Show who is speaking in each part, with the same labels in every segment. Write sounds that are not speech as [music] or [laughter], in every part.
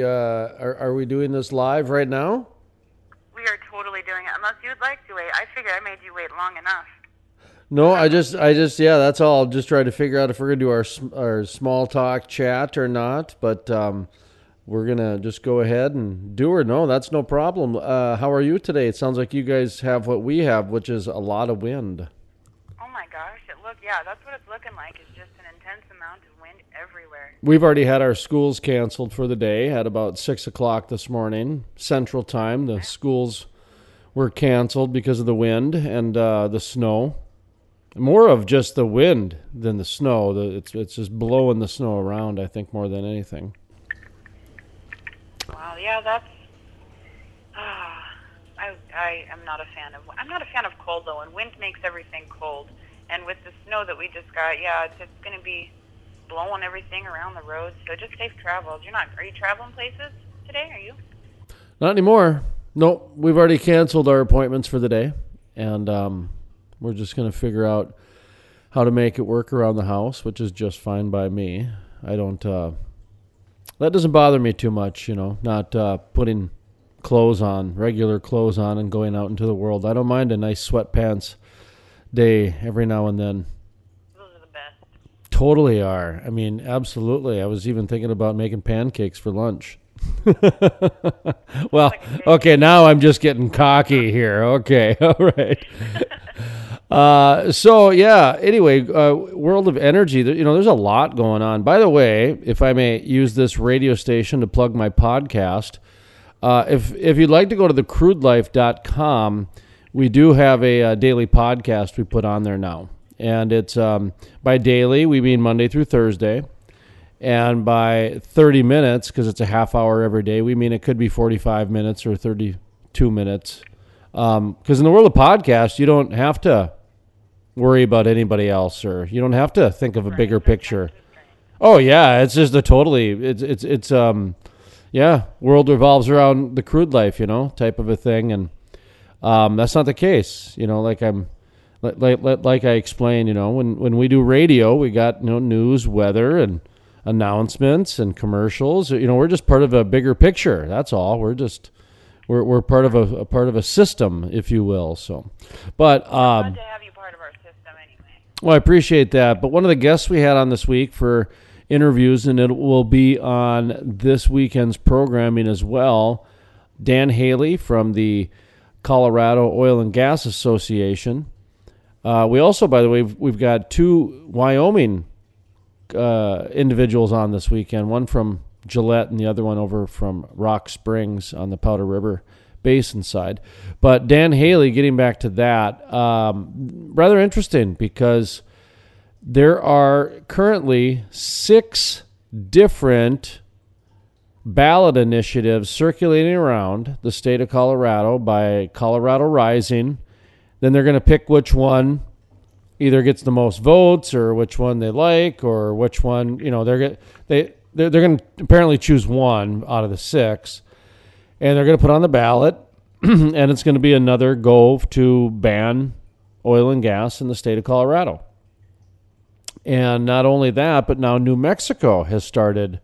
Speaker 1: Uh, are, are we doing this live right now?
Speaker 2: We are totally doing it. Unless you'd like to wait. I figure I made you wait long enough.
Speaker 1: No, I just, I just, yeah, that's all. Just trying to figure out if we're gonna do our our small talk chat or not. But um, we're gonna just go ahead and do or No, that's no problem. Uh, how are you today? It sounds like you guys have what we have, which is a lot of wind.
Speaker 2: Oh my gosh, it look yeah, that's what it's looking like. It's just an intense amount of wind everywhere.
Speaker 1: We've already had our schools canceled for the day at about six o'clock this morning, Central Time. The schools were canceled because of the wind and uh, the snow. More of just the wind than the snow. The, it's it's just blowing the snow around. I think more than anything.
Speaker 2: Wow, yeah, that's. Ah, I I am not a fan of. I'm not a fan of cold though, and wind makes everything cold. And with the snow that we just got, yeah, it's, it's going to be blowing everything around the roads. So just safe travels. You're not. Are you traveling places today? Are you?
Speaker 1: Not anymore. Nope, we've already canceled our appointments for the day, and um, we're just going to figure out how to make it work around the house, which is just fine by me. I don't. Uh, that doesn't bother me too much, you know. Not uh, putting clothes on, regular clothes on, and going out into the world. I don't mind a nice sweatpants day every now and then.
Speaker 2: Those are the best.
Speaker 1: Totally are. I mean, absolutely. I was even thinking about making pancakes for lunch. [laughs] well, okay, now I'm just getting cocky here. Okay, [laughs] all right. Uh, so yeah. Anyway, uh, world of energy. You know, there's a lot going on. By the way, if I may use this radio station to plug my podcast, uh, if if you'd like to go to thecrudelife.com, we do have a, uh daily podcast we put on there now, and it's um, by daily we mean Monday through Thursday, and by 30 minutes because it's a half hour every day we mean it could be 45 minutes or 32 minutes. Because in the world of podcasts, you don't have to worry about anybody else, or you don't have to think of a bigger picture. Oh yeah, it's just a totally it's it's it's um yeah, world revolves around the crude life, you know, type of a thing, and um, that's not the case. You know, like I'm like like like I explained, you know, when when we do radio, we got you know news, weather, and announcements and commercials. You know, we're just part of a bigger picture. That's all. We're just we're we're part of a, a part of a system, if you will. So, but um.
Speaker 2: Glad to have you part of our system anyway.
Speaker 1: Well, I appreciate that. But one of the guests we had on this week for interviews, and it will be on this weekend's programming as well, Dan Haley from the Colorado Oil and Gas Association. Uh, we also, by the way, we've, we've got two Wyoming uh, individuals on this weekend. One from Gillette, and the other one over from Rock Springs on the Powder River Basin side. But Dan Haley, getting back to that, um, rather interesting because there are currently six different ballot initiatives circulating around the state of Colorado by Colorado Rising. Then they're going to pick which one either gets the most votes or which one they like or which one you know they're get they they're, they're going to apparently choose one out of the six and they're going to put on the ballot [clears throat] and it's going to be another go to ban oil and gas in the state of Colorado. And not only that but now New Mexico has started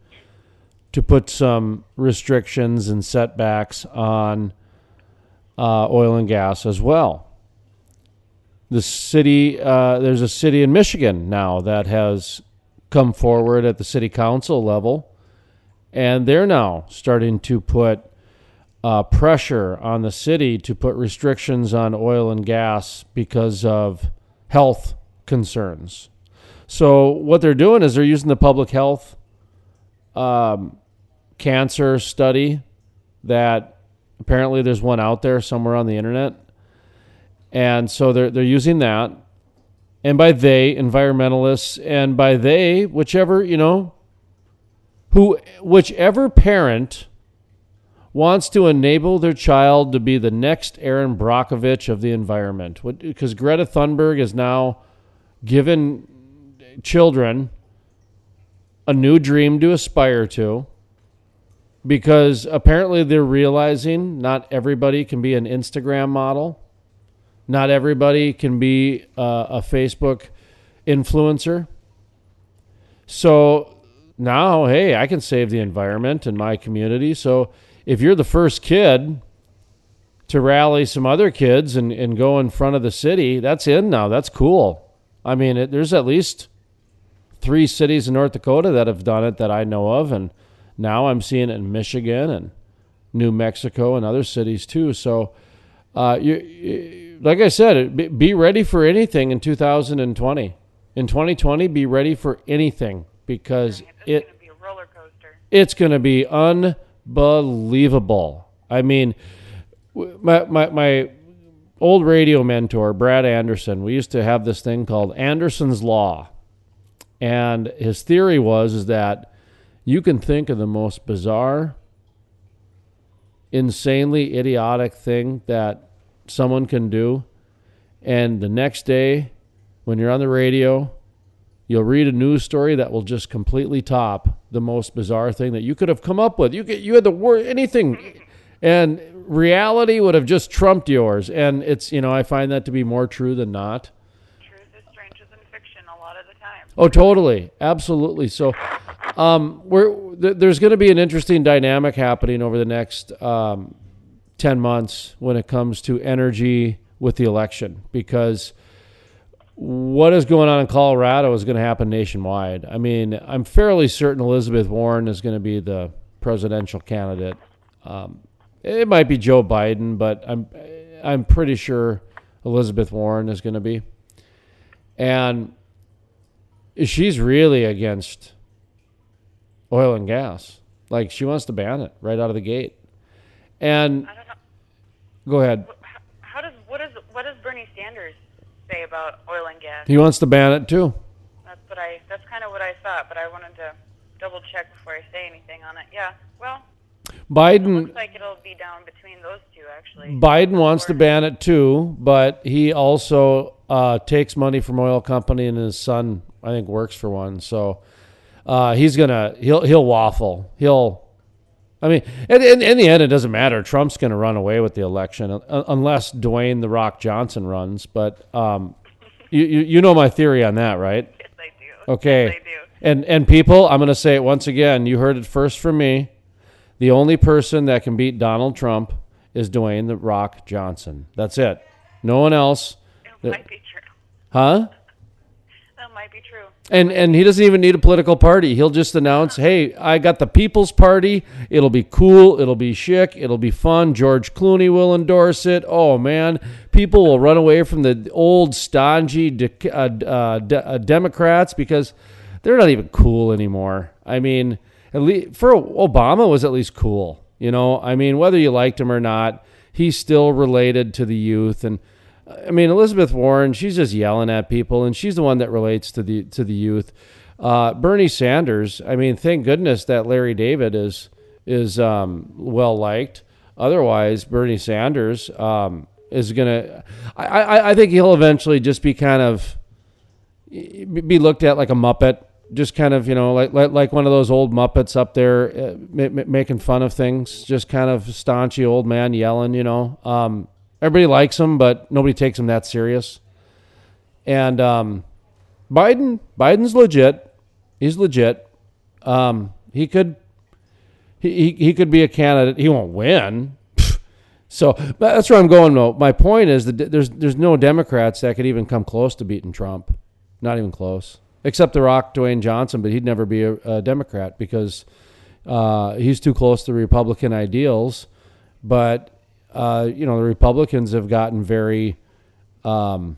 Speaker 1: to put some restrictions and setbacks on uh, oil and gas as well the city uh, there's a city in michigan now that has come forward at the city council level and they're now starting to put uh, pressure on the city to put restrictions on oil and gas because of health concerns. So what they're doing is they're using the public health um, cancer study that apparently there's one out there somewhere on the internet and so they're they're using that. And by they, environmentalists, and by they, whichever, you know, who whichever parent wants to enable their child to be the next Erin Brockovich of the environment. Because Greta Thunberg is now given children a new dream to aspire to because apparently they're realizing not everybody can be an Instagram model. Not everybody can be uh, a Facebook influencer. So now, hey, I can save the environment in my community. So if you're the first kid to rally some other kids and, and go in front of the city, that's in now. That's cool. I mean, it, there's at least three cities in North Dakota that have done it that I know of, and now I'm seeing it in Michigan and New Mexico and other cities too. So, uh, you, like I said, be, ready for anything in 2020. In 2020, be ready for anything because
Speaker 2: It's
Speaker 1: it
Speaker 2: going to be a roller coaster.
Speaker 1: it's going to be unbelievable. I mean, my, my, my old radio mentor, Brad Anderson, we used to have this thing called Anderson's Law. And his theory was is that you can think of the most bizarre, insanely idiotic thing that someone can do. And the next day, when you're on the radio, you'll read a news story that will just completely top the most bizarre thing that you could have come up with. You could, you had the word anything, and reality would have just trumped yours. And it's you know I find that to be more true than not.
Speaker 2: Truth is stranger than fiction a lot of the time.
Speaker 1: Oh, totally, absolutely. So, um, we're th- there's going to be an interesting dynamic happening over the next um, ten months when it comes to energy with the election because what is going on in Colorado is going to happen nationwide. I mean, I'm fairly certain Elizabeth Warren is going to be the presidential candidate. Um, it might be Joe Biden, but I'm I'm pretty sure Elizabeth Warren is going to be. And she's really against oil and gas. Like she wants to ban it right out of the gate. And
Speaker 2: I don't know.
Speaker 1: go ahead.
Speaker 2: How, does what does what does Bernie Sanders say about oil and gas?
Speaker 1: He wants to ban it too.
Speaker 2: That's what I. That's kind of what I thought, but I wanted to double check before I say anything on it. Yeah. Well,
Speaker 1: Biden
Speaker 2: looks like it'll be down between those two actually.
Speaker 1: Biden wants to ban it too, but he also uh, takes money from oil company, and his son, I think, works for one. So uh, he's gonna he'll he'll waffle. He'll, I mean, in, in, in the end, it doesn't matter. Trump's gonna run away with the election un- unless Dwayne the Rock Johnson runs. But um, you, you you know my theory on that, right?
Speaker 2: Yes, I do.
Speaker 1: Okay.
Speaker 2: Yes, I do.
Speaker 1: And and people, I'm going to say it once again. You heard it first from me. The only person that can beat Donald Trump is Dwayne the Rock Johnson. That's it. No one else.
Speaker 2: It might be true.
Speaker 1: Huh?
Speaker 2: Might be true.
Speaker 1: And and he doesn't even need a political party. He'll just announce, "Hey, I got the People's Party. It'll be cool. It'll be chic. It'll be fun. George Clooney will endorse it. Oh man, people will run away from the old stodgy de- uh, uh, de- uh, Democrats because they're not even cool anymore. I mean, at least for Obama was at least cool. You know, I mean, whether you liked him or not, he's still related to the youth and. I mean, Elizabeth Warren, she's just yelling at people, and she's the one that relates to the to the youth. Uh, Bernie Sanders, I mean, thank goodness that Larry David is is um, well liked. Otherwise, Bernie Sanders um, is gonna. I, I, think he'll eventually just be kind of be looked at like a muppet, just kind of you know like like, like one of those old muppets up there uh, ma- ma- making fun of things, just kind of staunchy old man yelling. You know, um, everybody likes him, but nobody takes him that serious. And um, Biden, Biden's legit. He's legit. Um, he could, he, he could be a candidate. He won't win. [laughs] So that's where I'm going. Though my point is that there's there's no Democrats that could even come close to beating Trump. Not even close. Except The Rock, Dwayne Johnson, but he'd never be a, a Democrat because uh, he's too close to Republican ideals. But uh, you know the Republicans have gotten very, um,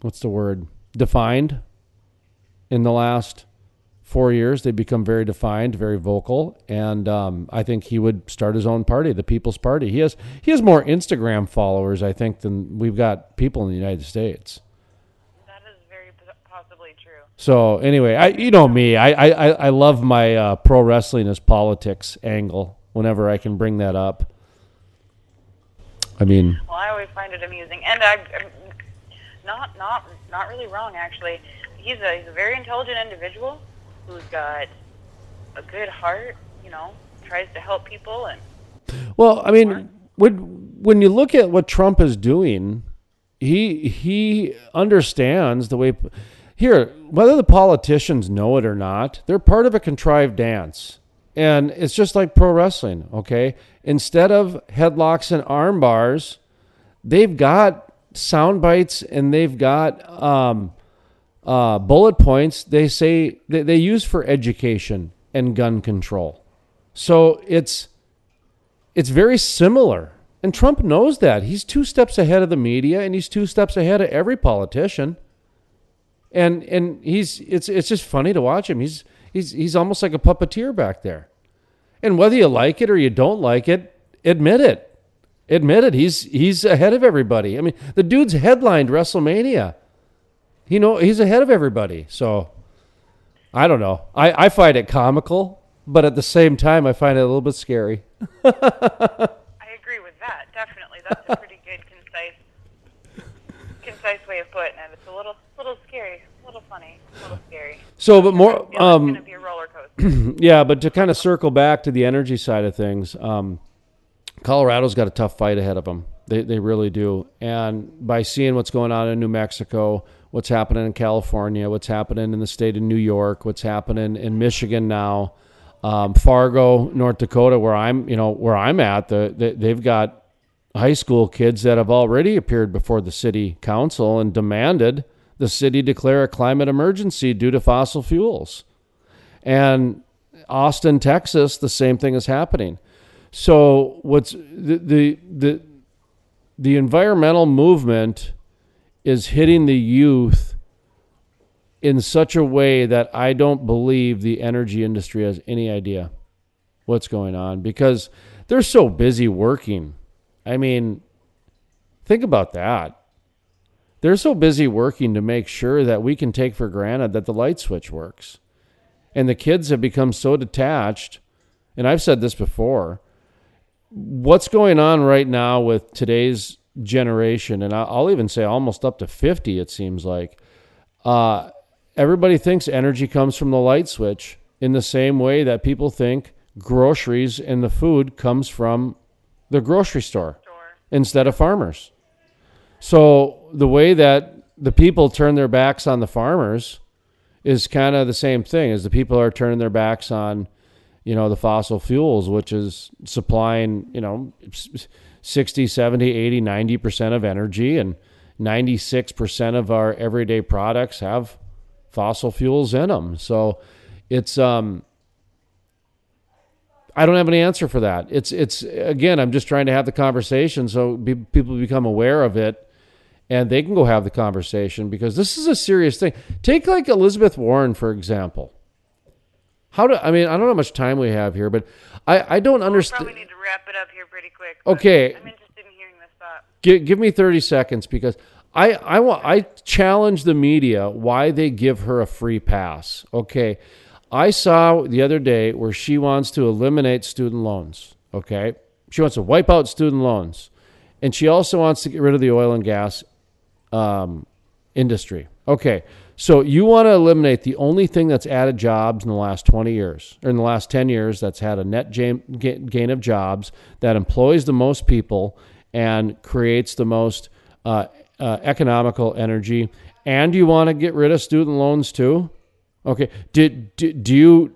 Speaker 1: what's the word, defined in the last four years. They've become very defined, very vocal, and um, I think he would start his own party, the People's Party. He has he has more Instagram followers, I think, than we've got people in the United States.
Speaker 2: That is very possibly true.
Speaker 1: So anyway, I you know me, I I, I love my uh, pro wrestling as politics angle. Whenever I can bring that up, I mean,
Speaker 2: Well, I always find it amusing, and I, I'm not not not really wrong actually. He's a he's a very intelligent individual who's got a good heart. You know, tries to help people, and
Speaker 1: Well, I mean, when when you look at what Trump is doing, he he understands the way here, whether the politicians know it or not, they're part of a contrived dance. And it's just like pro wrestling, okay? Instead of headlocks and arm bars, they've got sound bites and they've got um, uh, bullet points they say they, they use for education and gun control. So it's it's very similar. And Trump knows that. He's two steps ahead of the media and he's two steps ahead of every politician. And and he's it's it's just funny to watch him. He's he's he's almost like a puppeteer back there. And whether you like it or you don't like it, admit it. Admit it. He's he's ahead of everybody. I mean, the dude's headlined WrestleMania. He know he's ahead of everybody. So I don't know. I, I find it comical, but at the same time I find it a little bit scary. [laughs]
Speaker 2: I agree with that. Definitely, that's a pretty good, concise, concise way of putting it. It's a little, little scary, a little funny, scary.
Speaker 1: So, but more,
Speaker 2: it's
Speaker 1: um,
Speaker 2: going to be a roller coaster. [clears throat]
Speaker 1: yeah, but to kind of circle back to the energy side of things, um, Colorado's got a tough fight ahead of them. They, they really do. And by seeing what's going on in New Mexico, what's happening in California, what's happening in the state of New York, what's happening in Michigan now, um, Fargo, North Dakota, where I'm, you know, where I'm at, the, the, they've got high school kids that have already appeared before the city council and demanded the city declare a climate emergency due to fossil fuels. And Austin, Texas, the same thing is happening. So what's the the the, the environmental movement is hitting the youth in such a way that I don't believe the energy industry has any idea what's going on because they're so busy working. I mean, think about that. They're so busy working to make sure that we can take for granted that the light switch works. And the kids have become so detached. And I've said this before. What's going on right now with today's generation, and I'll even say almost up to 50, it seems like, uh, everybody thinks energy comes from the light switch in the same way that people think groceries and the food comes from the grocery store
Speaker 2: Sure.
Speaker 1: instead of farmers. So the way that the people turn their backs on the farmers is kind of the same thing as the people are turning their backs on, you know, the fossil fuels, which is supplying, you know, 60, 70, 80, 90% of energy and 96% of our everyday products have fossil fuels in them. So it's um I don't have any answer for that. It's it's again, I'm just trying to have the conversation so be, people become aware of it, and they can go have the conversation because this is a serious thing. Take like Elizabeth Warren for example. How do I mean? I don't know how much time we have here, but I I don't
Speaker 2: We
Speaker 1: understand.
Speaker 2: probably need to wrap it up here pretty quick.
Speaker 1: Okay.
Speaker 2: I'm interested in hearing this thought.
Speaker 1: give, give me 30 seconds because I, I want I challenge the media why they give her a free pass. Okay. I saw the other day where she wants to eliminate student loans. Okay. She wants to wipe out student loans. And she also wants to get rid of the oil and gas um, industry. Okay. So you want to eliminate the only thing that's added jobs in the last 20 years, or in the last 10 years, that's had a net gain of jobs, that employs the most people and creates the most uh, uh, economical energy. And you want to get rid of student loans too? Okay. Did, do, do you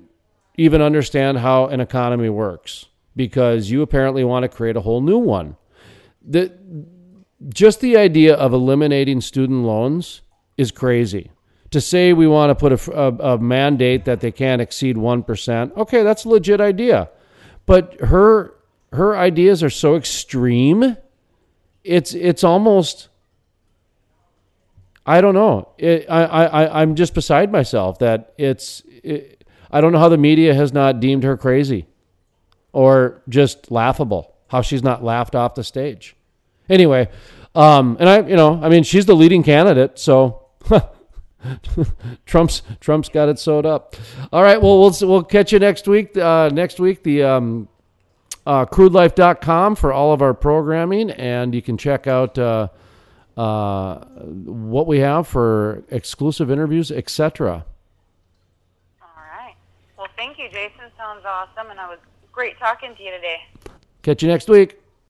Speaker 1: even understand how an economy works? Because you apparently want to create a whole new one. The, just the idea of eliminating student loans is crazy. To say we want to put a, a, a mandate that they can't exceed 1%, okay, that's a legit idea. But her her ideas are so extreme, it's it's almost I don't know. It, I, I, I'm just beside myself that it's. It, I don't know how the media has not deemed her crazy or just laughable, how she's not laughed off the stage. Anyway, um, and I, you know, I mean, she's the leading candidate, so [laughs] Trump's Trump's got it sewed up. All right, well, we'll we'll catch you next week. Uh, next week, the um, uh, crudelife.com for all of our programming, and you can check out uh, uh, what we have for exclusive interviews, etc.
Speaker 2: All right. Well, thank you, Jason. Sounds awesome, and I was great talking to you today.
Speaker 1: Catch you next week.